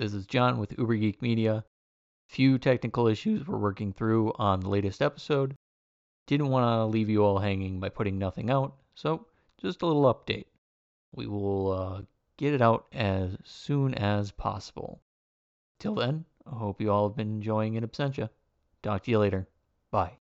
This is John with Uber Geek Media. Few technical issues we're working through on the latest episode. Didn't want to leave you all hanging by putting nothing out, so just a little update. We will uh, get it out as soon as possible. Till then, I hope you all have been enjoying In Absentia. Talk to you later. Bye.